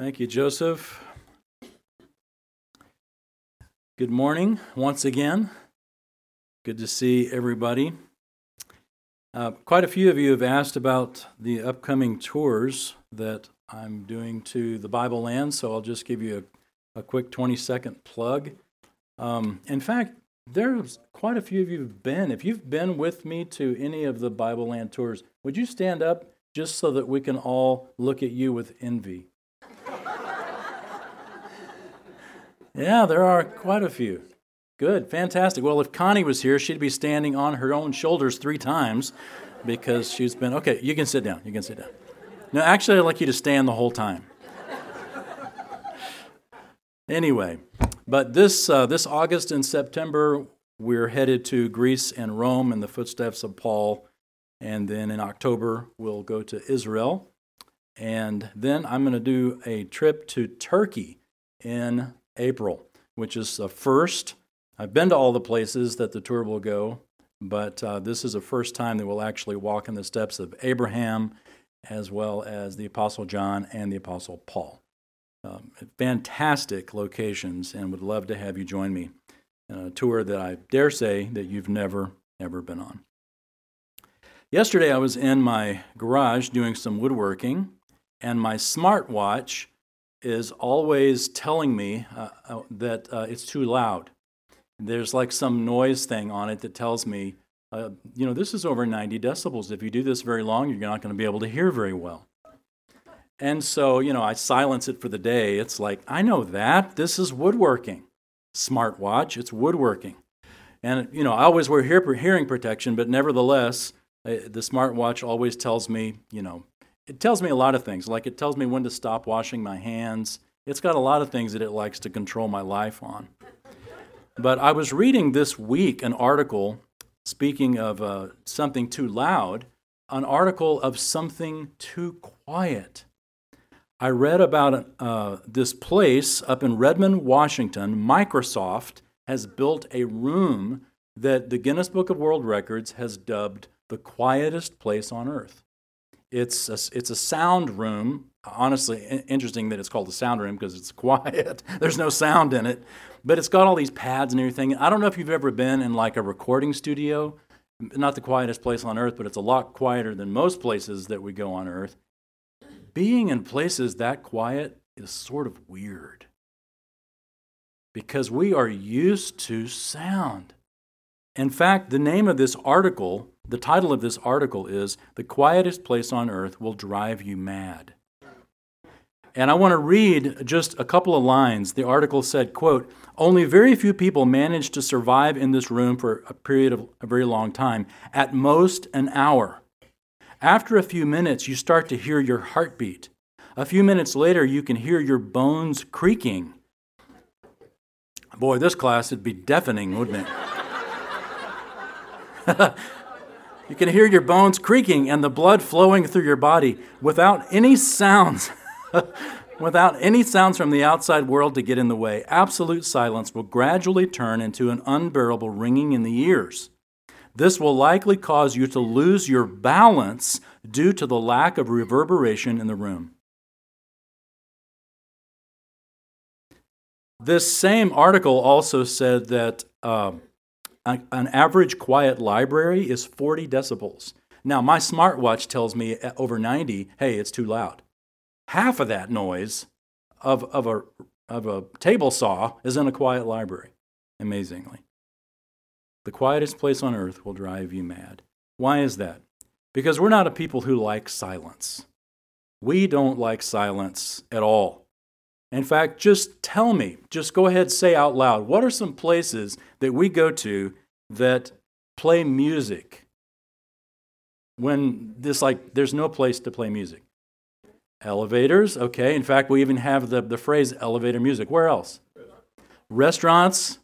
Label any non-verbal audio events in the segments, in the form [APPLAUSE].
Thank you, Joseph. Good morning once again. Good to see everybody. Uh, quite a few of you have asked about the upcoming tours that I'm doing to the Bible land, so I'll just give you a, a quick 20 second plug. Um, in fact, there's quite a few of you have been. If you've been with me to any of the Bible land tours, would you stand up just so that we can all look at you with envy? Yeah, there are quite a few. Good, fantastic. Well, if Connie was here, she'd be standing on her own shoulders three times because she's been. Okay, you can sit down. You can sit down. No, actually, I'd like you to stand the whole time. anyway, but this, uh, this August and September, we're headed to Greece and Rome in the footsteps of Paul. And then in October, we'll go to Israel. And then I'm going to do a trip to Turkey in April, which is the first I've been to all the places that the tour will go, but uh, this is the first time that we'll actually walk in the steps of Abraham as well as the Apostle John and the Apostle Paul. Um, fantastic locations, and would love to have you join me in a tour that I dare say that you've never, ever been on. Yesterday, I was in my garage doing some woodworking, and my smartwatch is always telling me uh, uh, that uh, it's too loud there's like some noise thing on it that tells me, uh, you know, this is over 90 decibels. If you do this very long, you're not going to be able to hear very well. And so, you know, I silence it for the day. It's like, I know that. This is woodworking. Smartwatch, it's woodworking. And, you know, I always wear hearing protection, but nevertheless, the smartwatch always tells me, you know, it tells me a lot of things. Like it tells me when to stop washing my hands. It's got a lot of things that it likes to control my life on. But I was reading this week an article, speaking of uh, something too loud, an article of something too quiet. I read about uh, this place up in Redmond, Washington. Microsoft has built a room that the Guinness Book of World Records has dubbed the quietest place on earth. It's a, it's a sound room. Honestly, interesting that it's called a sound room because it's [LAUGHS] quiet. There's no sound in it, but it's got all these pads and everything. I don't know if you've ever been in like a recording studio. Not the quietest place on earth, but it's a lot quieter than most places that we go on earth. Being in places that quiet is sort of weird because we are used to sound. In fact, the name of this article the title of this article is The Quietest Place on Earth Will Drive You Mad. And I want to read just a couple of lines. The article said, quote, only very few people manage to survive in this room for a period of a very long time, at most an hour. After a few minutes, you start to hear your heartbeat. A few minutes later, you can hear your bones creaking. Boy, this class would be deafening, wouldn't it? [LAUGHS] You can hear your bones creaking and the blood flowing through your body without any sounds. [LAUGHS] without any sounds from the outside world to get in the way. Absolute silence will gradually turn into an unbearable ringing in the ears. This will likely cause you to lose your balance due to the lack of reverberation in the room. This same article also said that. Uh, an average quiet library is 40 decibels. Now, my smartwatch tells me uh, over 90, hey, it's too loud. Half of that noise of, of, a, of a table saw is in a quiet library, amazingly. The quietest place on earth will drive you mad. Why is that? Because we're not a people who like silence. We don't like silence at all. In fact, just tell me, just go ahead, say out loud, what are some places that we go to that play music when this, like, there's no place to play music? Elevators, okay. In fact, we even have the, the phrase elevator music. Where else? Restaurants,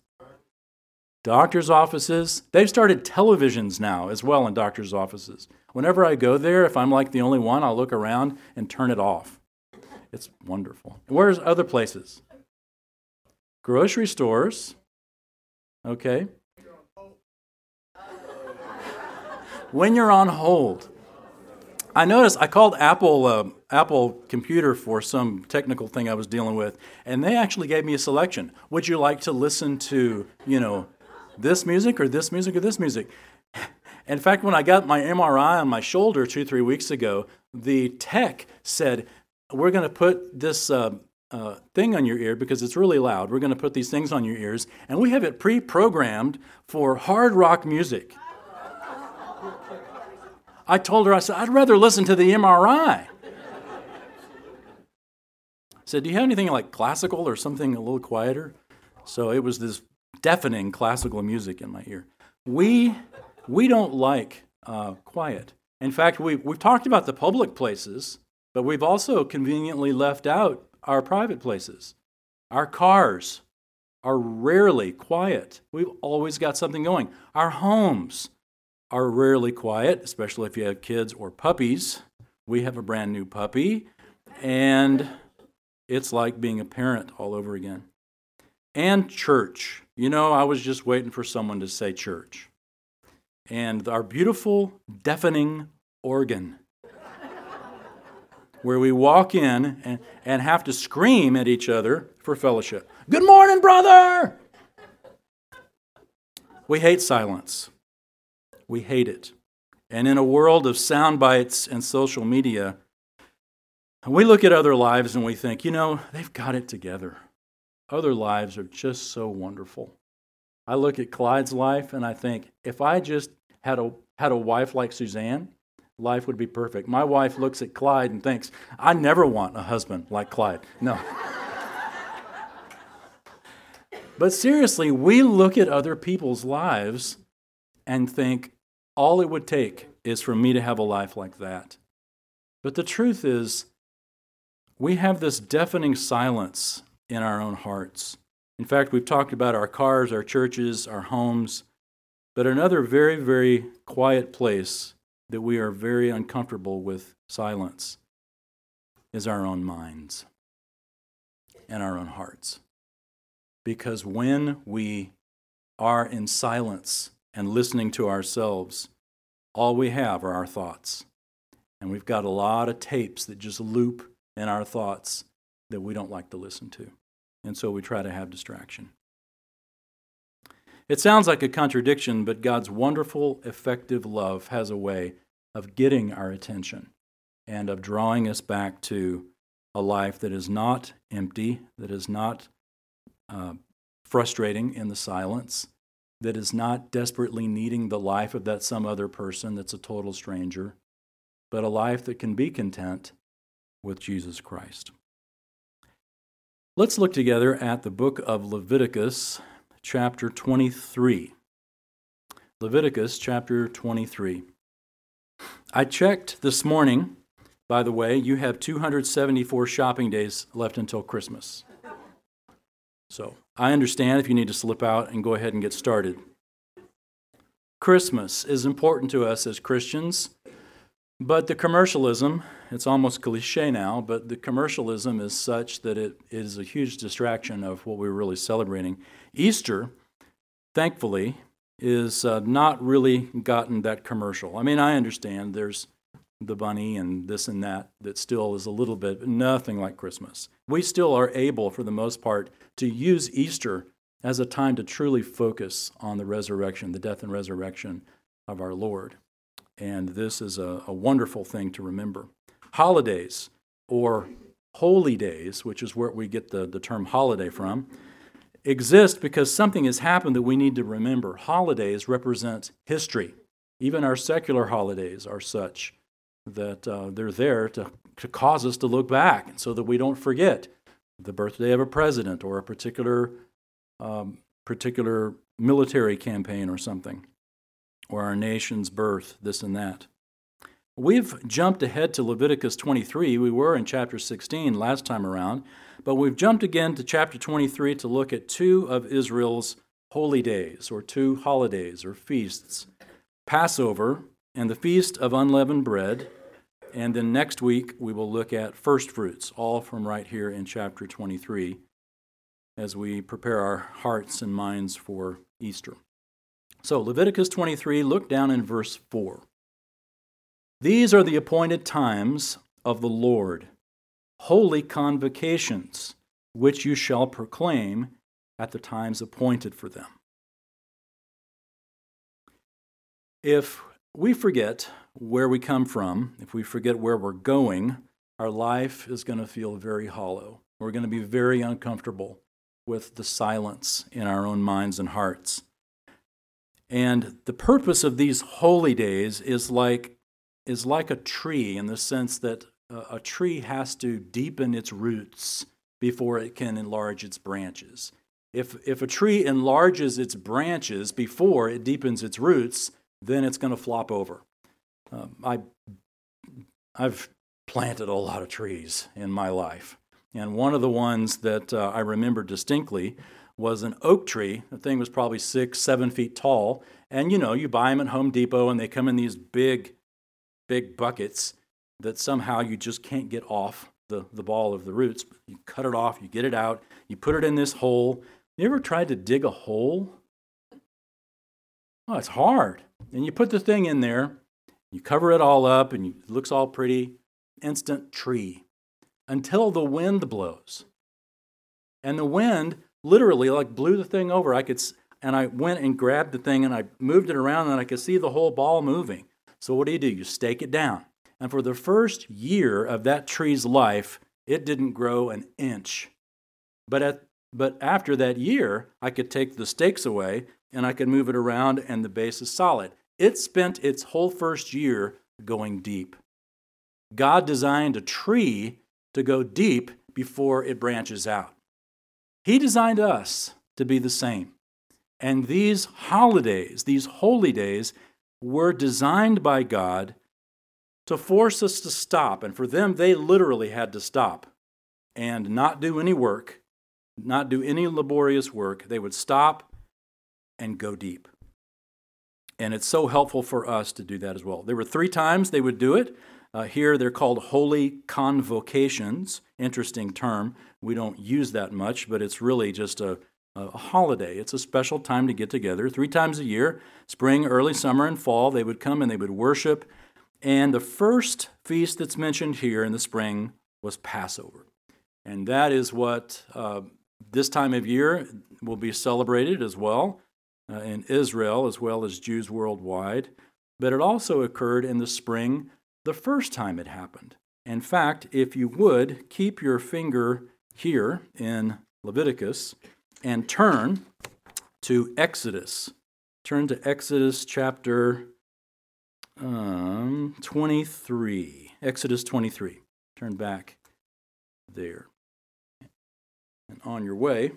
doctor's offices. They've started televisions now as well in doctor's offices. Whenever I go there, if I'm like the only one, I'll look around and turn it off it's wonderful. Where's other places? Grocery stores. Okay. When you're on hold. I noticed I called Apple uh, Apple computer for some technical thing I was dealing with, and they actually gave me a selection. Would you like to listen to, you know, this music or this music or this music? In fact, when I got my MRI on my shoulder two, three weeks ago, the tech said, We're going to put this uh, uh, thing on your ear because it's really loud. We're going to put these things on your ears, and we have it pre programmed for hard rock music. I told her, I said, I'd rather listen to the MRI. I said, Do you have anything like classical or something a little quieter? So it was this deafening classical music in my ear. We we don't like uh, quiet. In fact, we, we've talked about the public places, but we've also conveniently left out our private places. Our cars are rarely quiet. We've always got something going. Our homes are rarely quiet, especially if you have kids or puppies. We have a brand new puppy, and it's like being a parent all over again. And church. You know, I was just waiting for someone to say church and our beautiful, deafening organ, where we walk in and, and have to scream at each other for fellowship. Good morning, brother! We hate silence. We hate it. And in a world of sound bites and social media, we look at other lives and we think, you know, they've got it together. Other lives are just so wonderful. I look at Clyde's life and I think, if I just had a, had a wife like Suzanne, life would be perfect. My wife looks at Clyde and thinks, I never want a husband like Clyde. No. [LAUGHS] but seriously, we look at other people's lives and think, all it would take is for me to have a life like that. But the truth is, we have this deafening silence in our own hearts. In fact, we've talked about our cars, our churches, our homes, but another very, very quiet place that we are very uncomfortable with silence is our own minds and our own hearts. Because when we are in silence and listening to ourselves, all we have are our thoughts. And we've got a lot of tapes that just loop in our thoughts that we don't like to listen to and so we try to have distraction. It sounds like a contradiction, but God's wonderful, effective love has a way of getting our attention and of drawing us back to a life that is not empty, that is not uh, frustrating in the silence, that is not desperately needing the life of that some other person that's a total stranger, but a life that can be content with Jesus Christ. Let's look together at the book of Leviticus, chapter 23. Leviticus, chapter 23. I checked this morning, by the way, you have 274 shopping days left until Christmas. So I understand if you need to slip out and go ahead and get started. Christmas is important to us as Christians, but the commercialism it's almost cliche now, but the commercialism is such that it is a huge distraction of what we're really celebrating. Easter, thankfully, is uh, not really gotten that commercial. I mean, I understand there's the bunny and this and that that still is a little bit, nothing like Christmas. We still are able, for the most part, to use Easter as a time to truly focus on the resurrection, the death and resurrection of our Lord. And this is a, a wonderful thing to remember holidays or holy days, which is where we get the, the term holiday from, exist because something has happened that we need to remember. Holidays represent history. Even our secular holidays are such that uh, they're there to, to cause us to look back so that we don't forget the birthday of a president or a particular, um, particular military campaign or something, or our nation's birth, this and that. We've jumped ahead to Leviticus 23. We were in chapter 16 last time around, but we've jumped again to chapter 23 to look at two of Israel's holy days, or two holidays or feasts Passover and the Feast of Unleavened Bread. And then next week, we will look at first fruits, all from right here in chapter 23, as we prepare our hearts and minds for Easter. So, Leviticus 23, look down in verse 4. These are the appointed times of the Lord, holy convocations, which you shall proclaim at the times appointed for them. If we forget where we come from, if we forget where we're going, our life is going to feel very hollow. We're going to be very uncomfortable with the silence in our own minds and hearts. And the purpose of these holy days is like is like a tree in the sense that a tree has to deepen its roots before it can enlarge its branches. If, if a tree enlarges its branches before it deepens its roots, then it's going to flop over. Um, I, I've planted a lot of trees in my life. And one of the ones that uh, I remember distinctly was an oak tree. The thing was probably six, seven feet tall. And you know, you buy them at Home Depot and they come in these big, big buckets that somehow you just can't get off the, the ball of the roots. You cut it off, you get it out, you put it in this hole. You ever tried to dig a hole? Oh, it's hard. And you put the thing in there, you cover it all up, and it looks all pretty. Instant tree until the wind blows. And the wind literally like blew the thing over. I could, and I went and grabbed the thing and I moved it around and I could see the whole ball moving. So what do you do? You stake it down. And for the first year of that tree's life, it didn't grow an inch. But at but after that year, I could take the stakes away and I could move it around and the base is solid. It spent its whole first year going deep. God designed a tree to go deep before it branches out. He designed us to be the same. And these holidays, these holy days, were designed by God to force us to stop. And for them, they literally had to stop and not do any work, not do any laborious work. They would stop and go deep. And it's so helpful for us to do that as well. There were three times they would do it. Uh, here they're called holy convocations. Interesting term. We don't use that much, but it's really just a, a holiday. It's a special time to get together. Three times a year spring, early summer, and fall they would come and they would worship. And the first feast that's mentioned here in the spring was Passover. And that is what uh, this time of year will be celebrated as well uh, in Israel as well as Jews worldwide. But it also occurred in the spring the first time it happened. In fact, if you would, keep your finger here in Leviticus and turn to Exodus. Turn to Exodus chapter um, 23. Exodus 23. Turn back there. And on your way,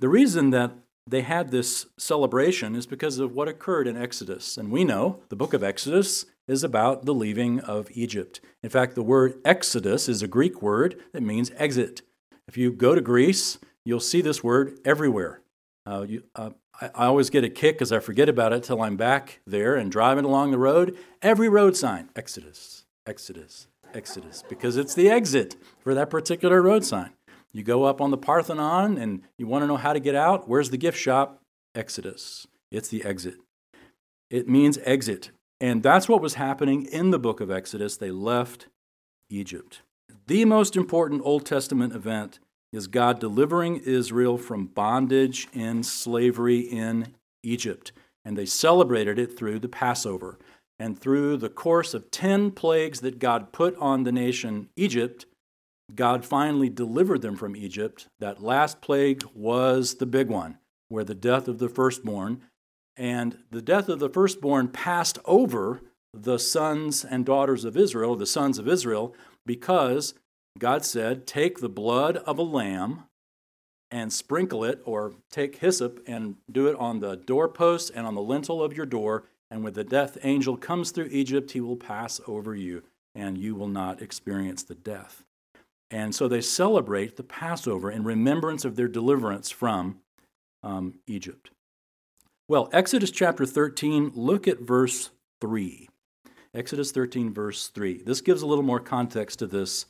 the reason that they had this celebration is because of what occurred in Exodus. And we know the book of Exodus is about the leaving of Egypt. In fact, the word Exodus is a Greek word that means exit. If you go to Greece, you'll see this word everywhere. Uh, you, uh, I, I, always get a kick because I forget about it till I'm back there and driving along the road. Every road sign, Exodus, Exodus, Exodus, because it's the exit for that particular road sign. You go up on the Parthenon and you want to know how to get out. Where's the gift shop? Exodus. It's the exit. It means exit. And that's what was happening in the book of Exodus. They left Egypt. The most important Old Testament event is God delivering Israel from bondage and slavery in Egypt. And they celebrated it through the Passover. And through the course of 10 plagues that God put on the nation Egypt, God finally delivered them from Egypt. That last plague was the big one, where the death of the firstborn. And the death of the firstborn passed over the sons and daughters of Israel, the sons of Israel, because God said, Take the blood of a lamb and sprinkle it, or take hyssop and do it on the doorpost and on the lintel of your door. And when the death angel comes through Egypt, he will pass over you, and you will not experience the death. And so they celebrate the Passover in remembrance of their deliverance from um, Egypt. Well, Exodus chapter 13, look at verse 3. Exodus 13, verse 3. This gives a little more context to this.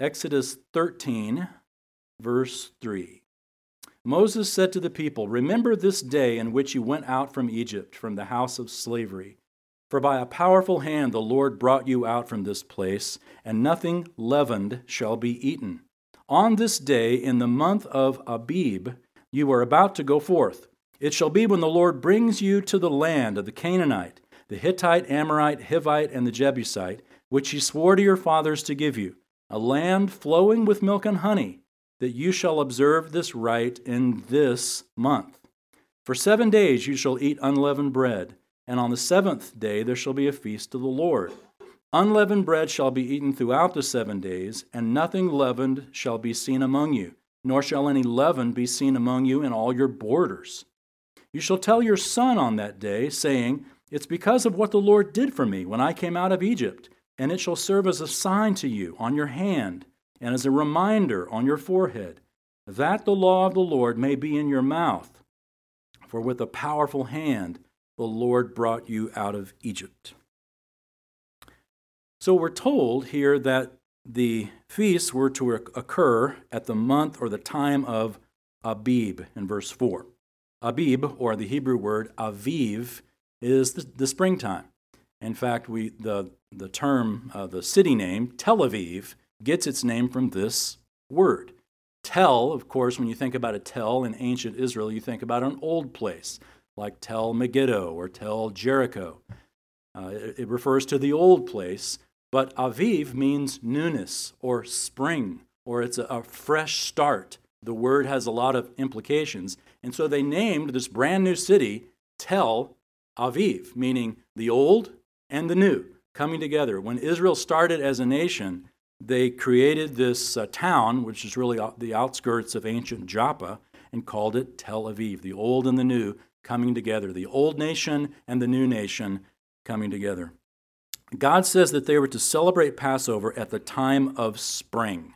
Exodus 13, verse 3. Moses said to the people, Remember this day in which you went out from Egypt, from the house of slavery. For by a powerful hand the Lord brought you out from this place, and nothing leavened shall be eaten. On this day, in the month of Abib, you are about to go forth. It shall be when the Lord brings you to the land of the Canaanite, the Hittite, Amorite, Hivite, and the Jebusite, which he swore to your fathers to give you, a land flowing with milk and honey that you shall observe this rite in this month. For seven days you shall eat unleavened bread, and on the seventh day there shall be a feast to the Lord. Unleavened bread shall be eaten throughout the seven days, and nothing leavened shall be seen among you, nor shall any leaven be seen among you in all your borders. You shall tell your son on that day, saying, It's because of what the Lord did for me when I came out of Egypt, and it shall serve as a sign to you on your hand and as a reminder on your forehead, that the law of the Lord may be in your mouth. For with a powerful hand the Lord brought you out of Egypt. So we're told here that the feasts were to occur at the month or the time of Abib in verse 4. Abib, or the Hebrew word aviv, is the, the springtime. In fact, we, the, the term, uh, the city name, Tel Aviv, gets its name from this word. Tel, of course, when you think about a Tel in ancient Israel, you think about an old place like Tel Megiddo or Tel Jericho. Uh, it, it refers to the old place, but Aviv means newness or spring, or it's a, a fresh start. The word has a lot of implications. And so they named this brand new city Tel Aviv, meaning the old and the new coming together. When Israel started as a nation, they created this uh, town, which is really the outskirts of ancient Joppa, and called it Tel Aviv, the old and the new coming together, the old nation and the new nation coming together. God says that they were to celebrate Passover at the time of spring.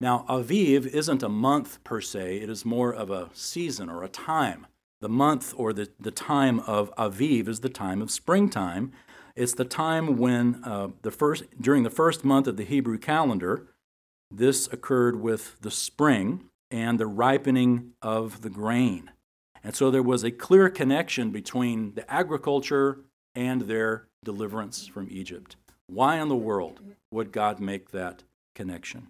Now, Aviv isn't a month per se, it is more of a season or a time. The month or the, the time of Aviv is the time of springtime, it's the time when uh, the first, during the first month of the Hebrew calendar, this occurred with the spring and the ripening of the grain. And so there was a clear connection between the agriculture and their deliverance from Egypt. Why in the world would God make that connection?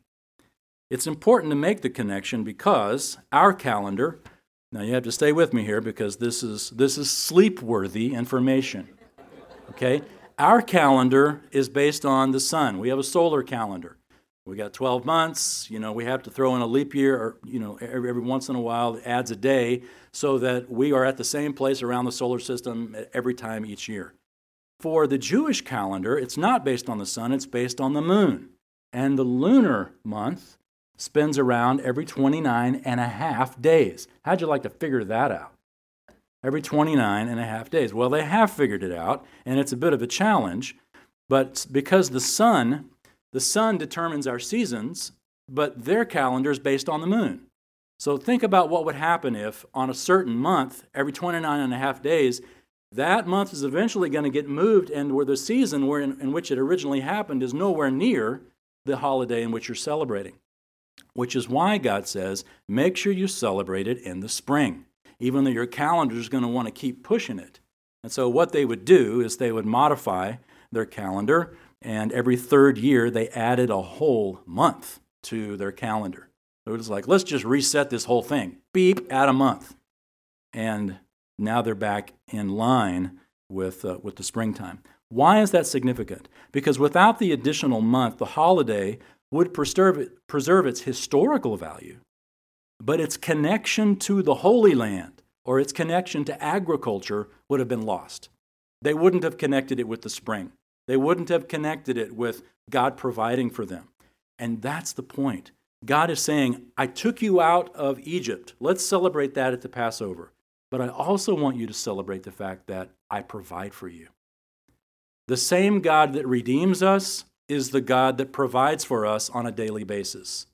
It's important to make the connection because our calendar, now you have to stay with me here because this is, this is sleep worthy information. Okay? Our calendar is based on the sun. We have a solar calendar. We got 12 months. You know, we have to throw in a leap year, or you know, every, every once in a while it adds a day, so that we are at the same place around the solar system every time each year. For the Jewish calendar, it's not based on the sun; it's based on the moon, and the lunar month spins around every 29 and a half days. How'd you like to figure that out? every 29 and a half days. Well, they have figured it out, and it's a bit of a challenge, but because the sun, the sun determines our seasons, but their calendar is based on the moon. So think about what would happen if on a certain month, every 29 and a half days, that month is eventually going to get moved, and where the season where in, in which it originally happened is nowhere near the holiday in which you're celebrating. Which is why God says, make sure you celebrate it in the spring even though your calendar is going to want to keep pushing it. And so, what they would do is they would modify their calendar, and every third year they added a whole month to their calendar. So it was like, let's just reset this whole thing. Beep, add a month. And now they're back in line with, uh, with the springtime. Why is that significant? Because without the additional month, the holiday would preserve, preserve its historical value, but its connection to the Holy Land or its connection to agriculture would have been lost. They wouldn't have connected it with the spring. They wouldn't have connected it with God providing for them. And that's the point. God is saying, I took you out of Egypt. Let's celebrate that at the Passover. But I also want you to celebrate the fact that I provide for you. The same God that redeems us is the God that provides for us on a daily basis.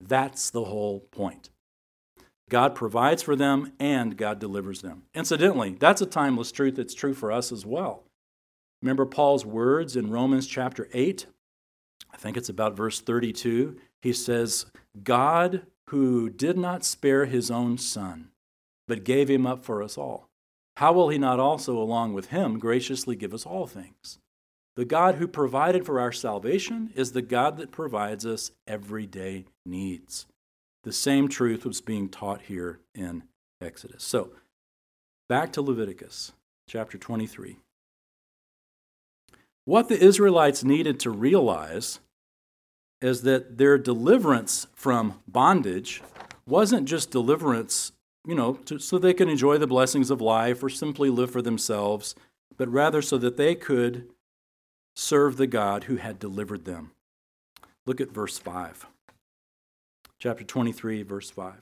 That's the whole point. God provides for them and God delivers them. Incidentally, that's a timeless truth that's true for us as well. Remember Paul's words in Romans chapter 8? I think it's about verse 32. He says, God who did not spare his own son, but gave him up for us all, how will he not also, along with him, graciously give us all things? The God who provided for our salvation is the God that provides us everyday needs. The same truth was being taught here in Exodus. So, back to Leviticus chapter 23. What the Israelites needed to realize is that their deliverance from bondage wasn't just deliverance, you know, to, so they can enjoy the blessings of life or simply live for themselves, but rather so that they could serve the God who had delivered them. Look at verse 5. Chapter 23, verse 5.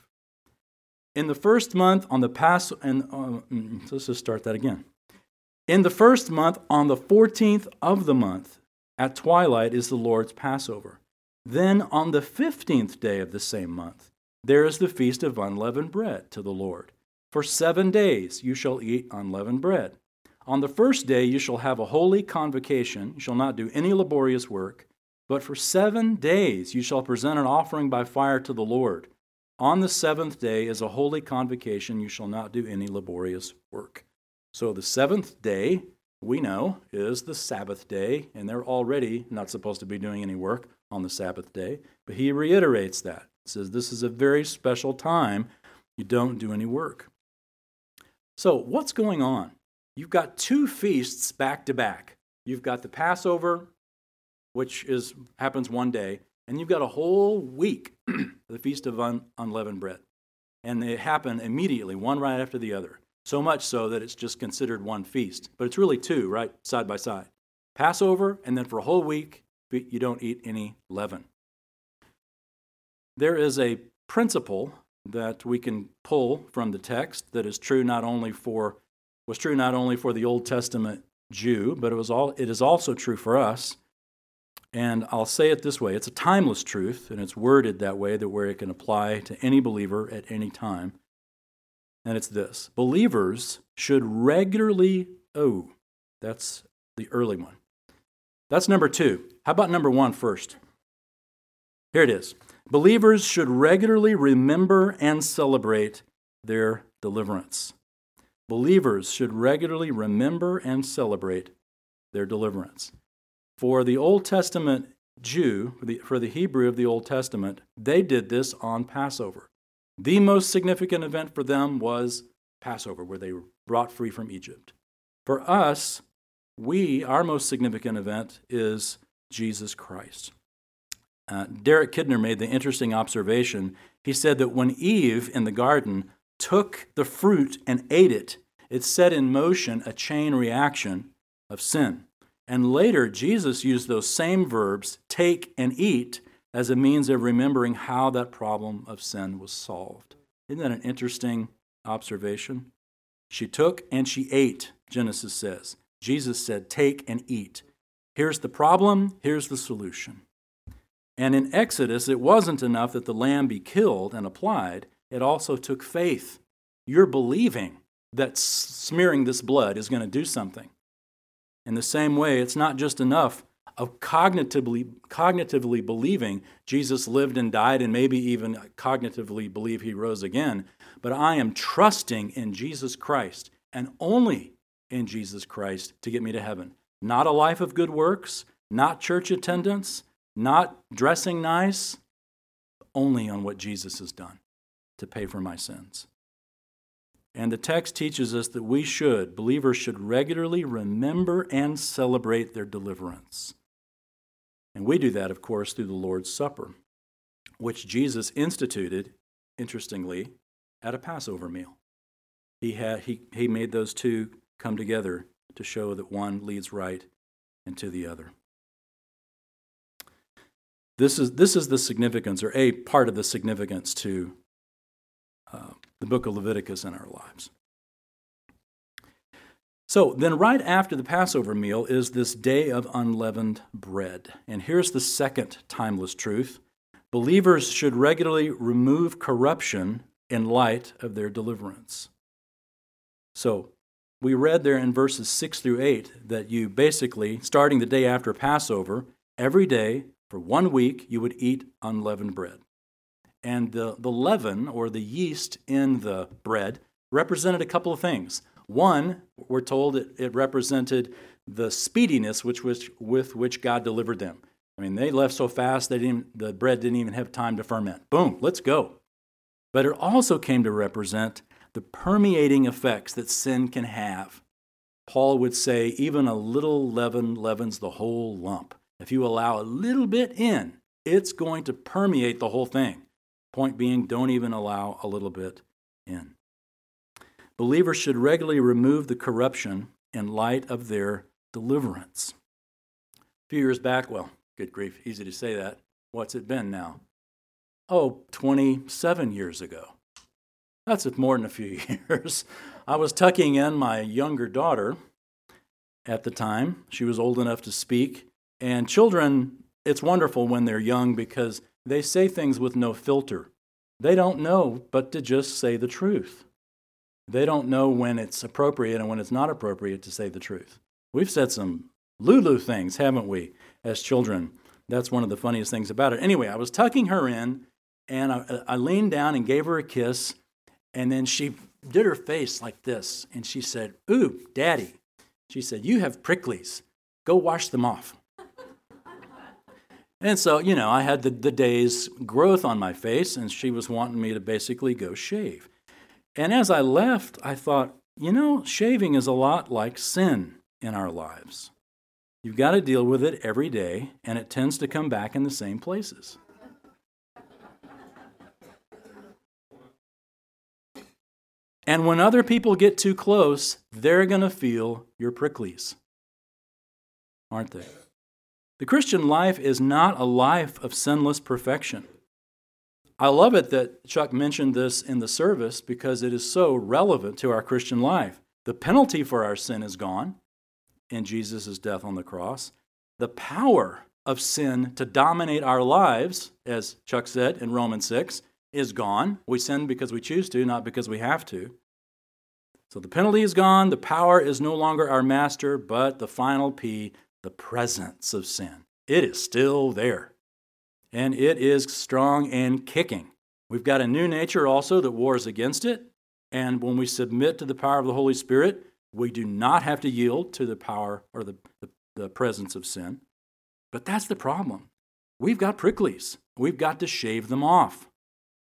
In the first month on the pass and uh, mm, let's just start that again. In the first month on the 14th of the month at twilight is the Lord's Passover. Then on the 15th day of the same month there is the feast of unleavened bread to the Lord. For 7 days you shall eat unleavened bread. On the first day you shall have a holy convocation, you shall not do any laborious work, but for seven days you shall present an offering by fire to the Lord. On the seventh day is a holy convocation, you shall not do any laborious work. So the seventh day, we know, is the Sabbath day, and they're already not supposed to be doing any work on the Sabbath day. But he reiterates that. He says this is a very special time. You don't do any work. So, what's going on? you've got two feasts back to back. You've got the Passover, which is happens one day, and you've got a whole week, [CLEARS THROAT] the Feast of Un- Unleavened Bread. And they happen immediately, one right after the other. So much so that it's just considered one feast. But it's really two, right, side by side. Passover, and then for a whole week, you don't eat any leaven. There is a principle that we can pull from the text that is true not only for was true not only for the Old Testament Jew, but it, was all, it is also true for us. And I'll say it this way it's a timeless truth, and it's worded that way that where it can apply to any believer at any time. And it's this believers should regularly, oh, that's the early one. That's number two. How about number one first? Here it is. Believers should regularly remember and celebrate their deliverance. Believers should regularly remember and celebrate their deliverance. For the Old Testament Jew, for the, for the Hebrew of the Old Testament, they did this on Passover. The most significant event for them was Passover, where they were brought free from Egypt. For us, we, our most significant event is Jesus Christ. Uh, Derek Kidner made the interesting observation. He said that when Eve in the garden took the fruit and ate it, it set in motion a chain reaction of sin. And later, Jesus used those same verbs, take and eat, as a means of remembering how that problem of sin was solved. Isn't that an interesting observation? She took and she ate, Genesis says. Jesus said, Take and eat. Here's the problem, here's the solution. And in Exodus, it wasn't enough that the lamb be killed and applied, it also took faith. You're believing that smearing this blood is going to do something. In the same way, it's not just enough of cognitively, cognitively believing Jesus lived and died and maybe even cognitively believe he rose again, but I am trusting in Jesus Christ and only in Jesus Christ to get me to heaven. Not a life of good works, not church attendance, not dressing nice, only on what Jesus has done to pay for my sins. And the text teaches us that we should, believers should regularly remember and celebrate their deliverance. And we do that, of course, through the Lord's Supper, which Jesus instituted, interestingly, at a Passover meal. He, had, he, he made those two come together to show that one leads right into the other. This is, this is the significance, or a part of the significance to uh, the book of Leviticus in our lives. So, then right after the Passover meal is this day of unleavened bread. And here's the second timeless truth believers should regularly remove corruption in light of their deliverance. So, we read there in verses 6 through 8 that you basically, starting the day after Passover, every day for one week you would eat unleavened bread. And the, the leaven, or the yeast in the bread, represented a couple of things. One, we're told it, it represented the speediness which, which, with which God delivered them. I mean, they left so fast they didn't, the bread didn't even have time to ferment. Boom, let's go. But it also came to represent the permeating effects that sin can have. Paul would say, even a little leaven leavens the whole lump. If you allow a little bit in, it's going to permeate the whole thing. Point being, don't even allow a little bit in. Believers should regularly remove the corruption in light of their deliverance. A few years back, well, good grief, easy to say that. What's it been now? Oh, 27 years ago. That's more than a few [LAUGHS] years. I was tucking in my younger daughter at the time. She was old enough to speak. And children, it's wonderful when they're young because they say things with no filter. They don't know but to just say the truth. They don't know when it's appropriate and when it's not appropriate to say the truth. We've said some Lulu things, haven't we, as children? That's one of the funniest things about it. Anyway, I was tucking her in and I, I leaned down and gave her a kiss. And then she did her face like this. And she said, Ooh, daddy. She said, You have pricklies. Go wash them off. [LAUGHS] And so, you know, I had the, the day's growth on my face, and she was wanting me to basically go shave. And as I left, I thought, you know, shaving is a lot like sin in our lives. You've got to deal with it every day, and it tends to come back in the same places. And when other people get too close, they're going to feel your pricklies, aren't they? The Christian life is not a life of sinless perfection. I love it that Chuck mentioned this in the service because it is so relevant to our Christian life. The penalty for our sin is gone in Jesus' death on the cross. The power of sin to dominate our lives, as Chuck said in Romans 6, is gone. We sin because we choose to, not because we have to. So the penalty is gone. The power is no longer our master, but the final P, the presence of sin. It is still there. And it is strong and kicking. We've got a new nature also that wars against it. And when we submit to the power of the Holy Spirit, we do not have to yield to the power or the, the, the presence of sin. But that's the problem. We've got pricklies. We've got to shave them off.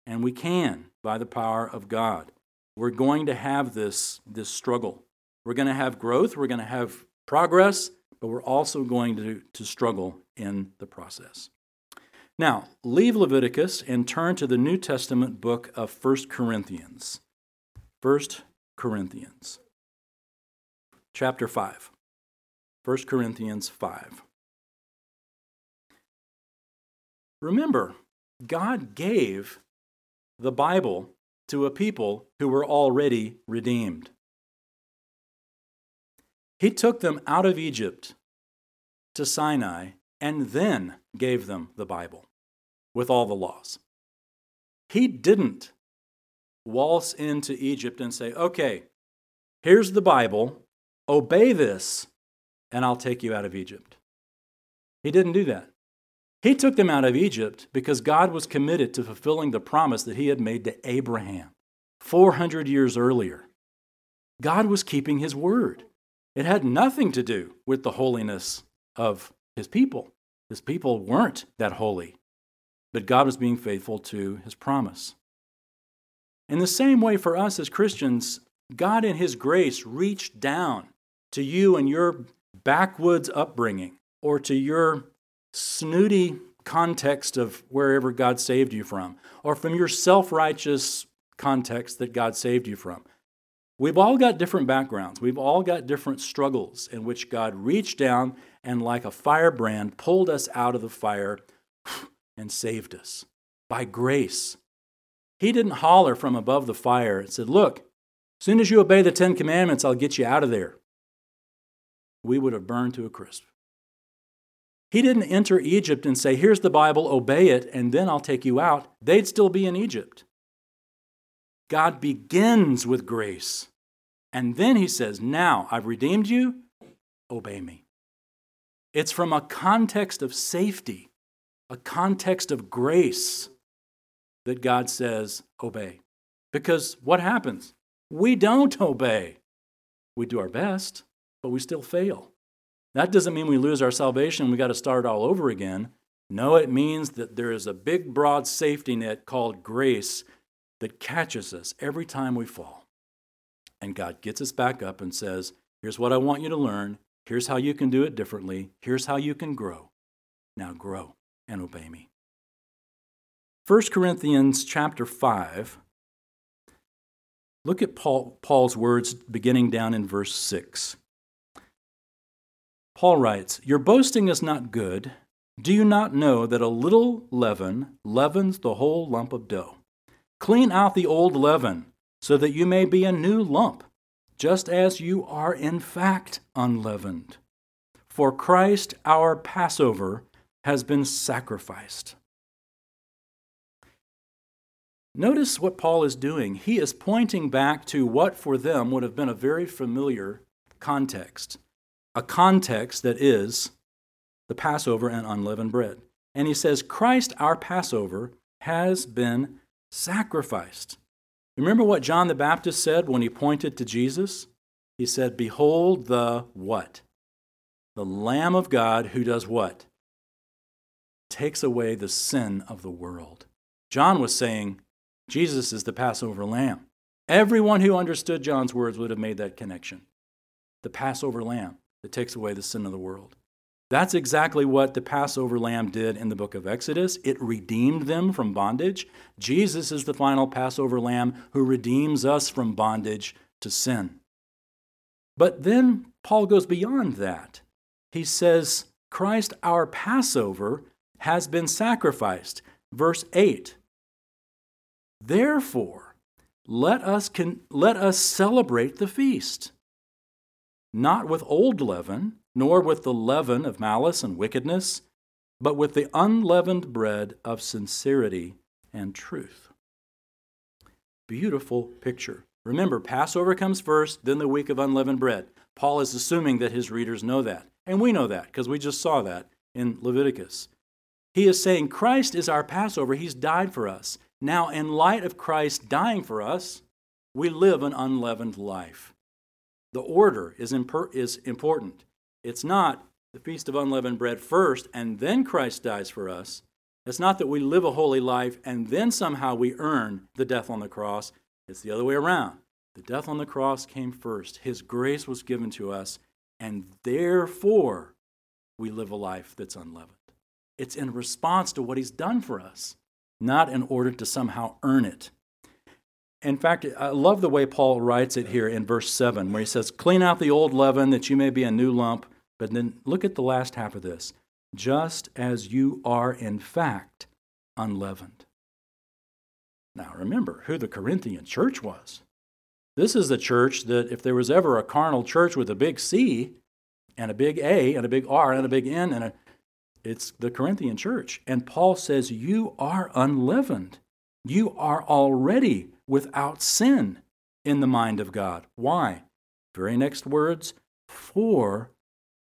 And we can by the power of God. We're going to have this, this struggle. We're going to have growth. We're going to have progress but we're also going to, to struggle in the process. Now, leave Leviticus and turn to the New Testament book of 1 Corinthians. 1 Corinthians, chapter 5. 1 Corinthians 5. Remember, God gave the Bible to a people who were already redeemed. He took them out of Egypt to Sinai and then gave them the Bible with all the laws. He didn't waltz into Egypt and say, okay, here's the Bible, obey this, and I'll take you out of Egypt. He didn't do that. He took them out of Egypt because God was committed to fulfilling the promise that he had made to Abraham 400 years earlier. God was keeping his word. It had nothing to do with the holiness of his people. His people weren't that holy, but God was being faithful to his promise. In the same way, for us as Christians, God in his grace reached down to you and your backwoods upbringing or to your snooty context of wherever God saved you from, or from your self righteous context that God saved you from. We've all got different backgrounds. We've all got different struggles in which God reached down and, like a firebrand, pulled us out of the fire and saved us by grace. He didn't holler from above the fire and said, Look, as soon as you obey the Ten Commandments, I'll get you out of there. We would have burned to a crisp. He didn't enter Egypt and say, Here's the Bible, obey it, and then I'll take you out. They'd still be in Egypt. God begins with grace. And then he says, Now I've redeemed you, obey me. It's from a context of safety, a context of grace. that God says, obey. Because what happens? We don't obey. We do our best, but we still fail. That doesn't mean we lose our salvation, we got to start all over again. No, it means that there is a big, broad safety net called grace that catches us every time we fall. And God gets us back up and says, Here's what I want you to learn. Here's how you can do it differently. Here's how you can grow. Now grow and obey me. 1 Corinthians chapter 5. Look at Paul, Paul's words beginning down in verse 6. Paul writes, Your boasting is not good. Do you not know that a little leaven leavens the whole lump of dough? Clean out the old leaven, so that you may be a new lump, just as you are in fact unleavened. For Christ our Passover has been sacrificed. Notice what Paul is doing. He is pointing back to what for them would have been a very familiar context a context that is the Passover and unleavened bread. And he says, Christ, our Passover, has been sacrificed. Remember what John the Baptist said when he pointed to Jesus? He said, Behold the what? The Lamb of God who does what? Takes away the sin of the world. John was saying, Jesus is the Passover lamb. Everyone who understood John's words would have made that connection. The Passover lamb that takes away the sin of the world. That's exactly what the Passover lamb did in the book of Exodus. It redeemed them from bondage. Jesus is the final Passover lamb who redeems us from bondage to sin. But then Paul goes beyond that. He says, Christ, our Passover, has been sacrificed. Verse 8 Therefore, let us, con- let us celebrate the feast not with old leaven, nor with the leaven of malice and wickedness, but with the unleavened bread of sincerity and truth. Beautiful picture. Remember, Passover comes first, then the week of unleavened bread. Paul is assuming that his readers know that. And we know that because we just saw that in Leviticus. He is saying Christ is our Passover. He's died for us. Now, in light of Christ dying for us, we live an unleavened life. The order is, imper- is important. It's not the Feast of Unleavened Bread first and then Christ dies for us. It's not that we live a holy life and then somehow we earn the death on the cross. It's the other way around. The death on the cross came first. His grace was given to us, and therefore we live a life that's unleavened. It's in response to what He's done for us, not in order to somehow earn it. In fact, I love the way Paul writes it here in verse 7, where he says, Clean out the old leaven that you may be a new lump. But then look at the last half of this just as you are in fact unleavened. Now remember who the Corinthian church was. This is the church that, if there was ever a carnal church with a big C and a big A and a big R and a big N, and a, it's the Corinthian church. And Paul says, You are unleavened. You are already without sin in the mind of God. Why? Very next words, for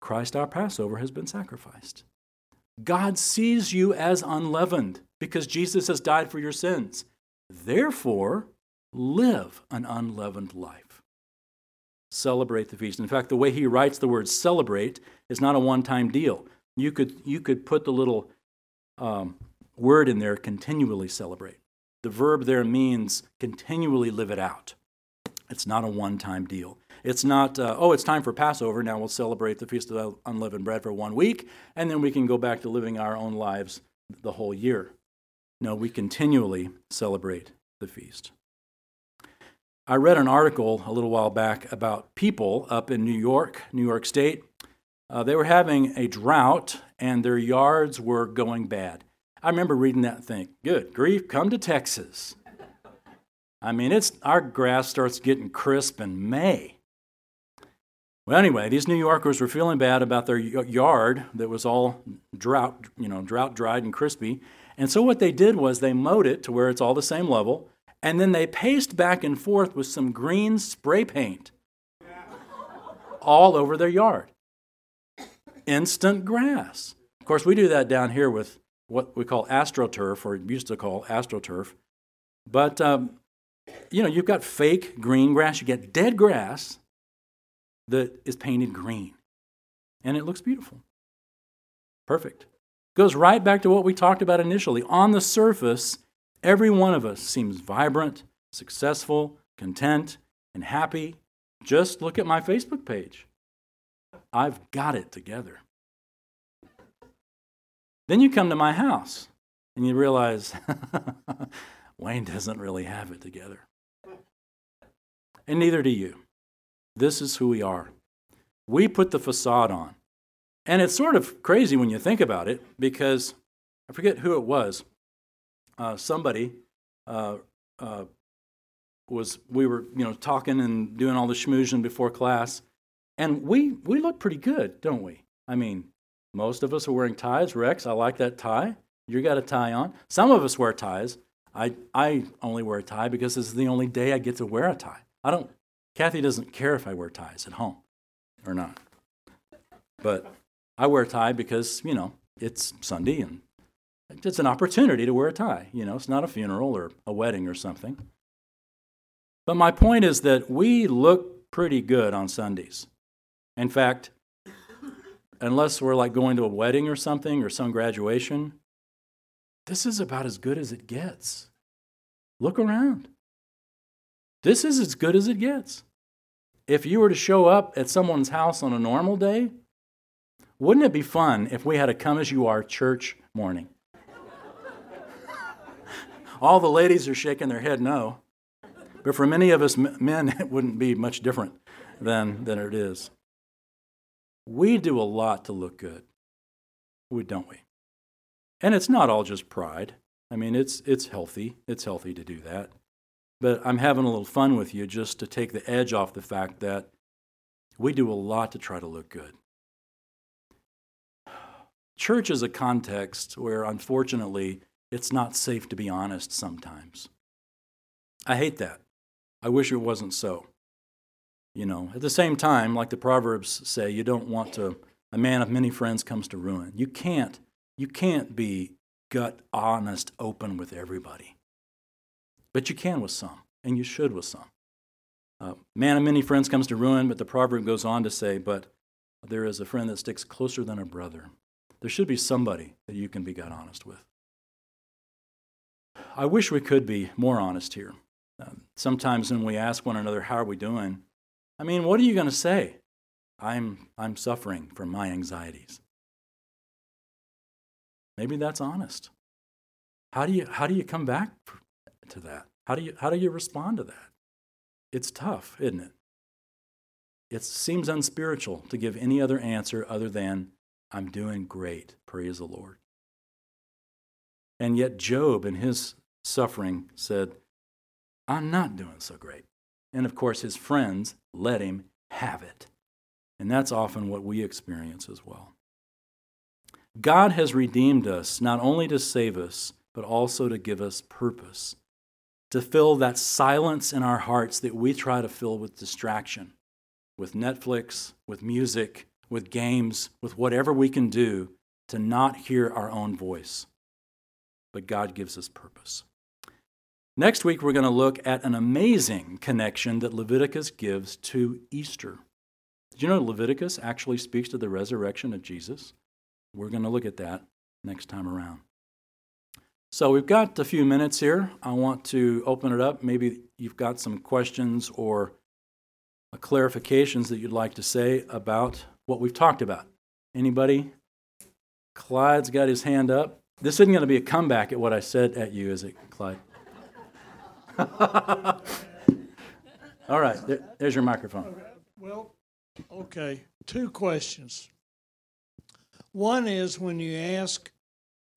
Christ our Passover has been sacrificed. God sees you as unleavened because Jesus has died for your sins. Therefore, live an unleavened life. Celebrate the feast. In fact, the way he writes the word celebrate is not a one time deal. You could, you could put the little um, word in there continually celebrate. The verb there means continually live it out. It's not a one time deal. It's not, uh, oh, it's time for Passover. Now we'll celebrate the Feast of the Unleavened Bread for one week, and then we can go back to living our own lives the whole year. No, we continually celebrate the feast. I read an article a little while back about people up in New York, New York State. Uh, they were having a drought and their yards were going bad. I remember reading that and think, good grief, come to Texas. I mean, it's our grass starts getting crisp in May. Well, anyway, these New Yorkers were feeling bad about their yard that was all drought, you know, drought dried and crispy. And so what they did was they mowed it to where it's all the same level, and then they paced back and forth with some green spray paint all over their yard. Instant grass. Of course, we do that down here with what we call astroturf, or used to call astroturf. But, um, you know, you've got fake green grass, you get dead grass that is painted green, and it looks beautiful. Perfect. Goes right back to what we talked about initially. On the surface, every one of us seems vibrant, successful, content, and happy. Just look at my Facebook page. I've got it together. Then you come to my house and you realize [LAUGHS] Wayne doesn't really have it together. And neither do you. This is who we are. We put the facade on. And it's sort of crazy when you think about it because I forget who it was. Uh, somebody uh, uh, was, we were, you know, talking and doing all the schmoozing before class. And we, we look pretty good, don't we? I mean, most of us are wearing ties. Rex, I like that tie. You got a tie on. Some of us wear ties. I, I only wear a tie because this is the only day I get to wear a tie. I don't, Kathy doesn't care if I wear ties at home or not. But I wear a tie because, you know, it's Sunday and it's an opportunity to wear a tie. You know, it's not a funeral or a wedding or something. But my point is that we look pretty good on Sundays. In fact, unless we're like going to a wedding or something or some graduation, this is about as good as it gets. Look around. This is as good as it gets. If you were to show up at someone's house on a normal day, wouldn't it be fun if we had a come as you are church morning? All the ladies are shaking their head no. But for many of us men, [LAUGHS] it wouldn't be much different than, than it is. We do a lot to look good, we, don't we? And it's not all just pride. I mean, it's, it's healthy. It's healthy to do that. But I'm having a little fun with you just to take the edge off the fact that we do a lot to try to look good. Church is a context where, unfortunately, it's not safe to be honest sometimes. I hate that. I wish it wasn't so. You know, at the same time, like the Proverbs say, you don't want to, a man of many friends comes to ruin. You can't you can't be gut honest, open with everybody. But you can with some, and you should with some. Uh, man of many friends comes to ruin, but the proverb goes on to say, But there is a friend that sticks closer than a brother. There should be somebody that you can be gut honest with. I wish we could be more honest here. Uh, sometimes when we ask one another, How are we doing? I mean, what are you going to say? I'm, I'm suffering from my anxieties. Maybe that's honest. How do you, how do you come back to that? How do, you, how do you respond to that? It's tough, isn't it? It seems unspiritual to give any other answer other than, I'm doing great, praise the Lord. And yet, Job, in his suffering, said, I'm not doing so great. And of course, his friends let him have it. And that's often what we experience as well. God has redeemed us not only to save us, but also to give us purpose, to fill that silence in our hearts that we try to fill with distraction, with Netflix, with music, with games, with whatever we can do to not hear our own voice. But God gives us purpose. Next week, we're going to look at an amazing connection that Leviticus gives to Easter. Did you know Leviticus actually speaks to the resurrection of Jesus? We're going to look at that next time around. So we've got a few minutes here. I want to open it up. Maybe you've got some questions or clarifications that you'd like to say about what we've talked about. Anybody? Clyde's got his hand up. This isn't going to be a comeback at what I said at you, is it, Clyde? [LAUGHS] All right, there, there's your microphone. Well, okay, two questions. One is when you ask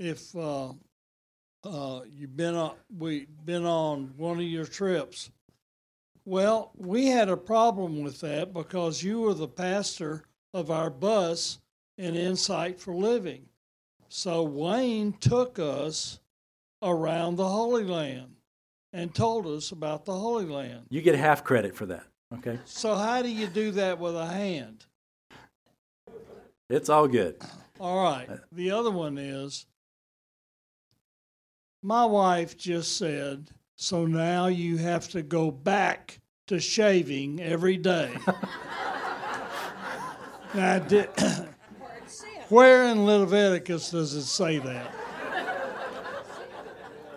if uh, uh, you've been on, we been on one of your trips. Well, we had a problem with that because you were the pastor of our bus in Insight for Living. So Wayne took us around the Holy Land and told us about the Holy Land. You get half credit for that, okay? So how do you do that with a hand? It's all good. All right. The other one is my wife just said So now you have to go back to shaving every day. [LAUGHS] now, did, where in Leviticus does it say that?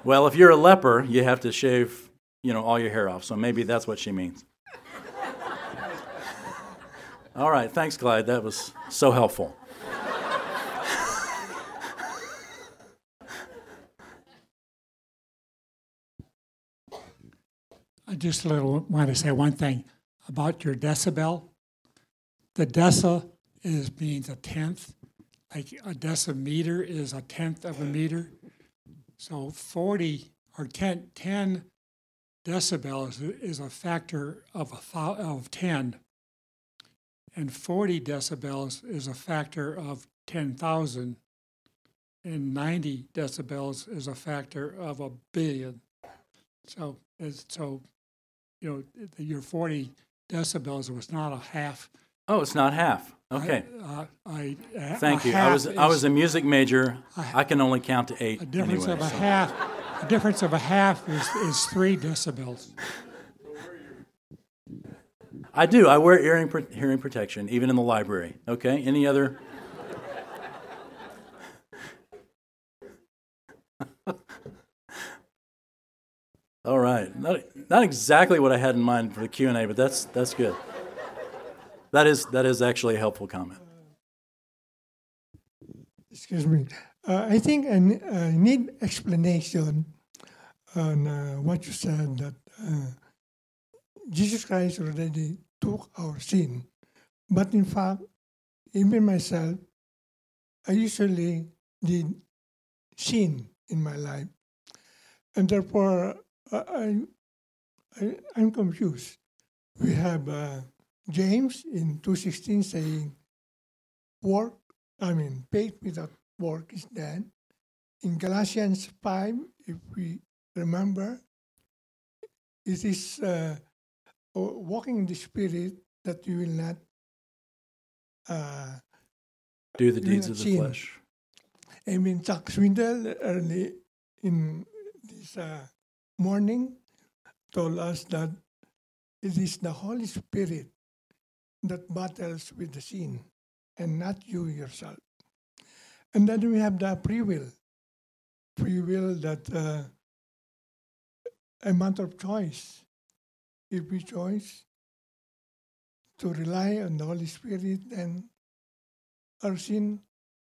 Well, if you're a leper, you have to shave, you know, all your hair off. So maybe that's what she means. [LAUGHS] all right, thanks, Clyde. That was so helpful. Just little want to say one thing about your decibel. The deci is means a tenth, like a decimeter is a tenth of a meter. So 40 or 10, 10 decibels is a factor of a of 10, and 40 decibels is a factor of 10,000, and 90 decibels is a factor of a billion. So, so you know, your 40 decibels was not a half. Oh, it's not half. Okay. I, uh, I, a, Thank you. I was I was a music major. I can only count to eight. A difference anyway, of a so. half. A difference of a half is, is three decibels. I do. I wear hearing hearing protection even in the library. Okay. Any other? All right. Not, not exactly what I had in mind for the Q&A, but that's, that's good. That is, that is actually a helpful comment. Excuse me. Uh, I think I, need explanation on uh, what you said that uh, Jesus Christ already took our sin. But in fact, even myself, I usually did sin in my life. And therefore, I, I, I'm confused. We have uh, James in 2.16 saying, work, I mean, faith without work is dead. In Galatians 5, if we remember, it is uh, walking in the Spirit that you will not uh, do the deeds of the sin. flesh. I mean, Chuck Swindoll early in this uh, morning told us that it is the Holy Spirit that battles with the sin and not you yourself. And then we have the free will. Free will that uh, a matter of choice. If we choose to rely on the Holy Spirit, then our sin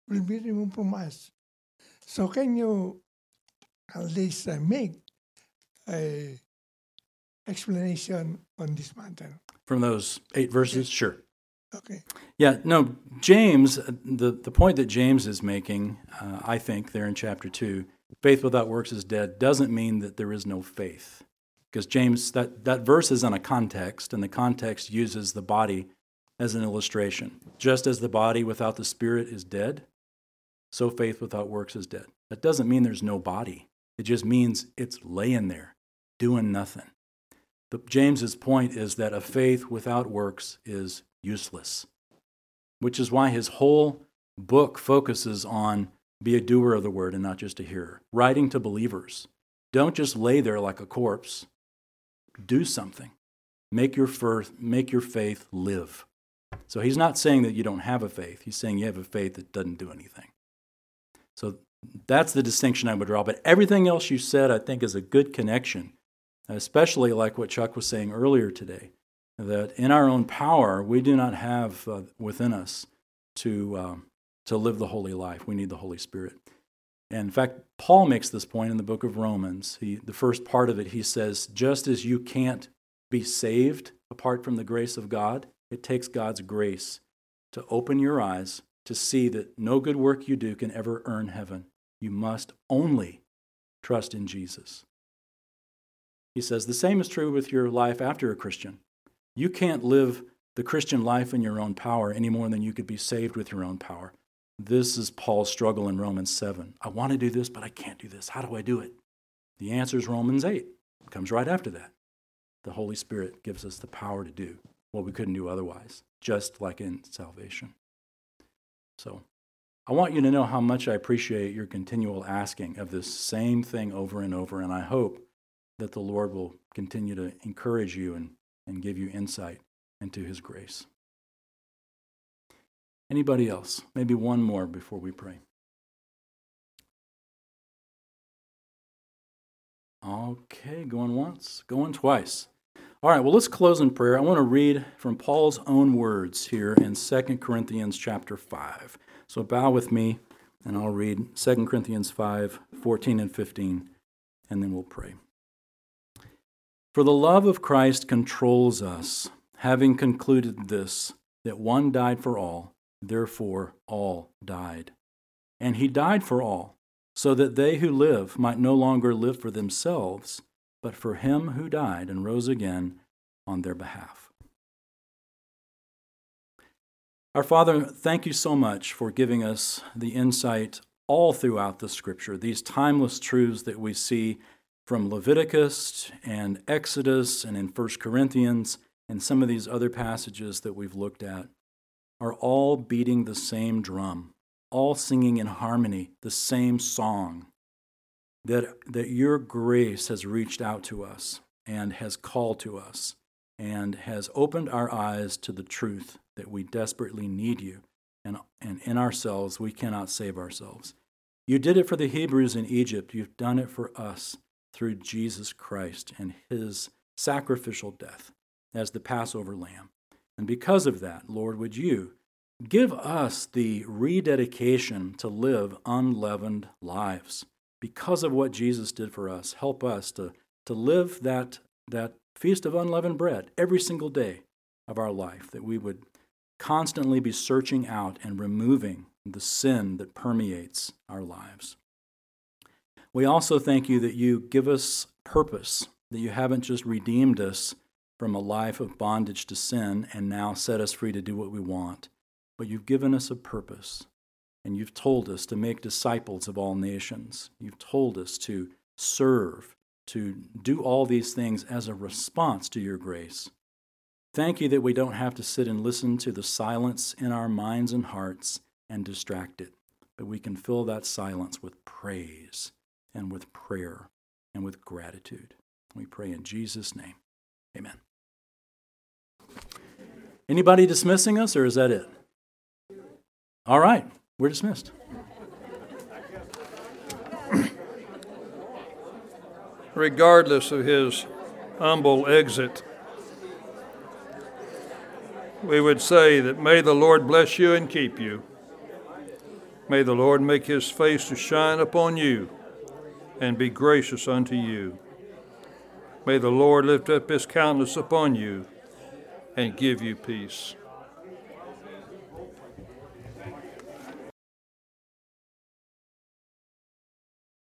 will be removed from us. So can you at least uh, make a explanation on this matter. From those eight verses? Sure. Okay. Yeah, no, James, the, the point that James is making, uh, I think, there in chapter 2, faith without works is dead, doesn't mean that there is no faith. Because James, that, that verse is in a context, and the context uses the body as an illustration. Just as the body without the spirit is dead, so faith without works is dead. That doesn't mean there's no body, it just means it's laying there doing nothing. But James's point is that a faith without works is useless, which is why his whole book focuses on be a doer of the word and not just a hearer. Writing to believers. Don't just lay there like a corpse. Do something. Make your, make your faith live. So he's not saying that you don't have a faith. He's saying you have a faith that doesn't do anything. So that's the distinction I would draw. But everything else you said, I think, is a good connection especially like what Chuck was saying earlier today, that in our own power, we do not have uh, within us to, uh, to live the holy life. We need the Holy Spirit. And in fact, Paul makes this point in the book of Romans. He, the first part of it, he says, just as you can't be saved apart from the grace of God, it takes God's grace to open your eyes to see that no good work you do can ever earn heaven. You must only trust in Jesus. He says the same is true with your life after a Christian. You can't live the Christian life in your own power any more than you could be saved with your own power. This is Paul's struggle in Romans 7. I want to do this, but I can't do this. How do I do it? The answer is Romans 8. It comes right after that. The Holy Spirit gives us the power to do what we couldn't do otherwise, just like in salvation. So I want you to know how much I appreciate your continual asking of this same thing over and over, and I hope that the Lord will continue to encourage you and, and give you insight into his grace. Anybody else? Maybe one more before we pray. Okay, going once, going twice. All right, well, let's close in prayer. I want to read from Paul's own words here in 2 Corinthians chapter 5. So bow with me, and I'll read 2 Corinthians 5 14 and 15, and then we'll pray. For the love of Christ controls us, having concluded this, that one died for all, therefore all died. And he died for all, so that they who live might no longer live for themselves but for him who died and rose again on their behalf. Our Father, thank you so much for giving us the insight all throughout the Scripture, these timeless truths that we see from Leviticus and Exodus and in 1 Corinthians and some of these other passages that we've looked at are all beating the same drum, all singing in harmony the same song that, that your grace has reached out to us and has called to us and has opened our eyes to the truth that we desperately need you. And, and in ourselves, we cannot save ourselves. You did it for the Hebrews in Egypt. You've done it for us through Jesus Christ and his sacrificial death as the Passover lamb. And because of that, Lord, would you give us the rededication to live unleavened lives? because of what Jesus did for us, help us to, to live that, that feast of unleavened bread every single day of our life, that we would constantly be searching out and removing the sin that permeates our lives. We also thank you that you give us purpose, that you haven't just redeemed us from a life of bondage to sin and now set us free to do what we want, but you've given us a purpose. And you've told us to make disciples of all nations. You've told us to serve, to do all these things as a response to your grace. Thank you that we don't have to sit and listen to the silence in our minds and hearts and distract it, but we can fill that silence with praise and with prayer and with gratitude. We pray in Jesus' name. Amen. Anybody dismissing us, or is that it? All right. We're dismissed. Regardless of his humble exit, we would say that may the Lord bless you and keep you. May the Lord make his face to shine upon you and be gracious unto you. May the Lord lift up his countenance upon you and give you peace.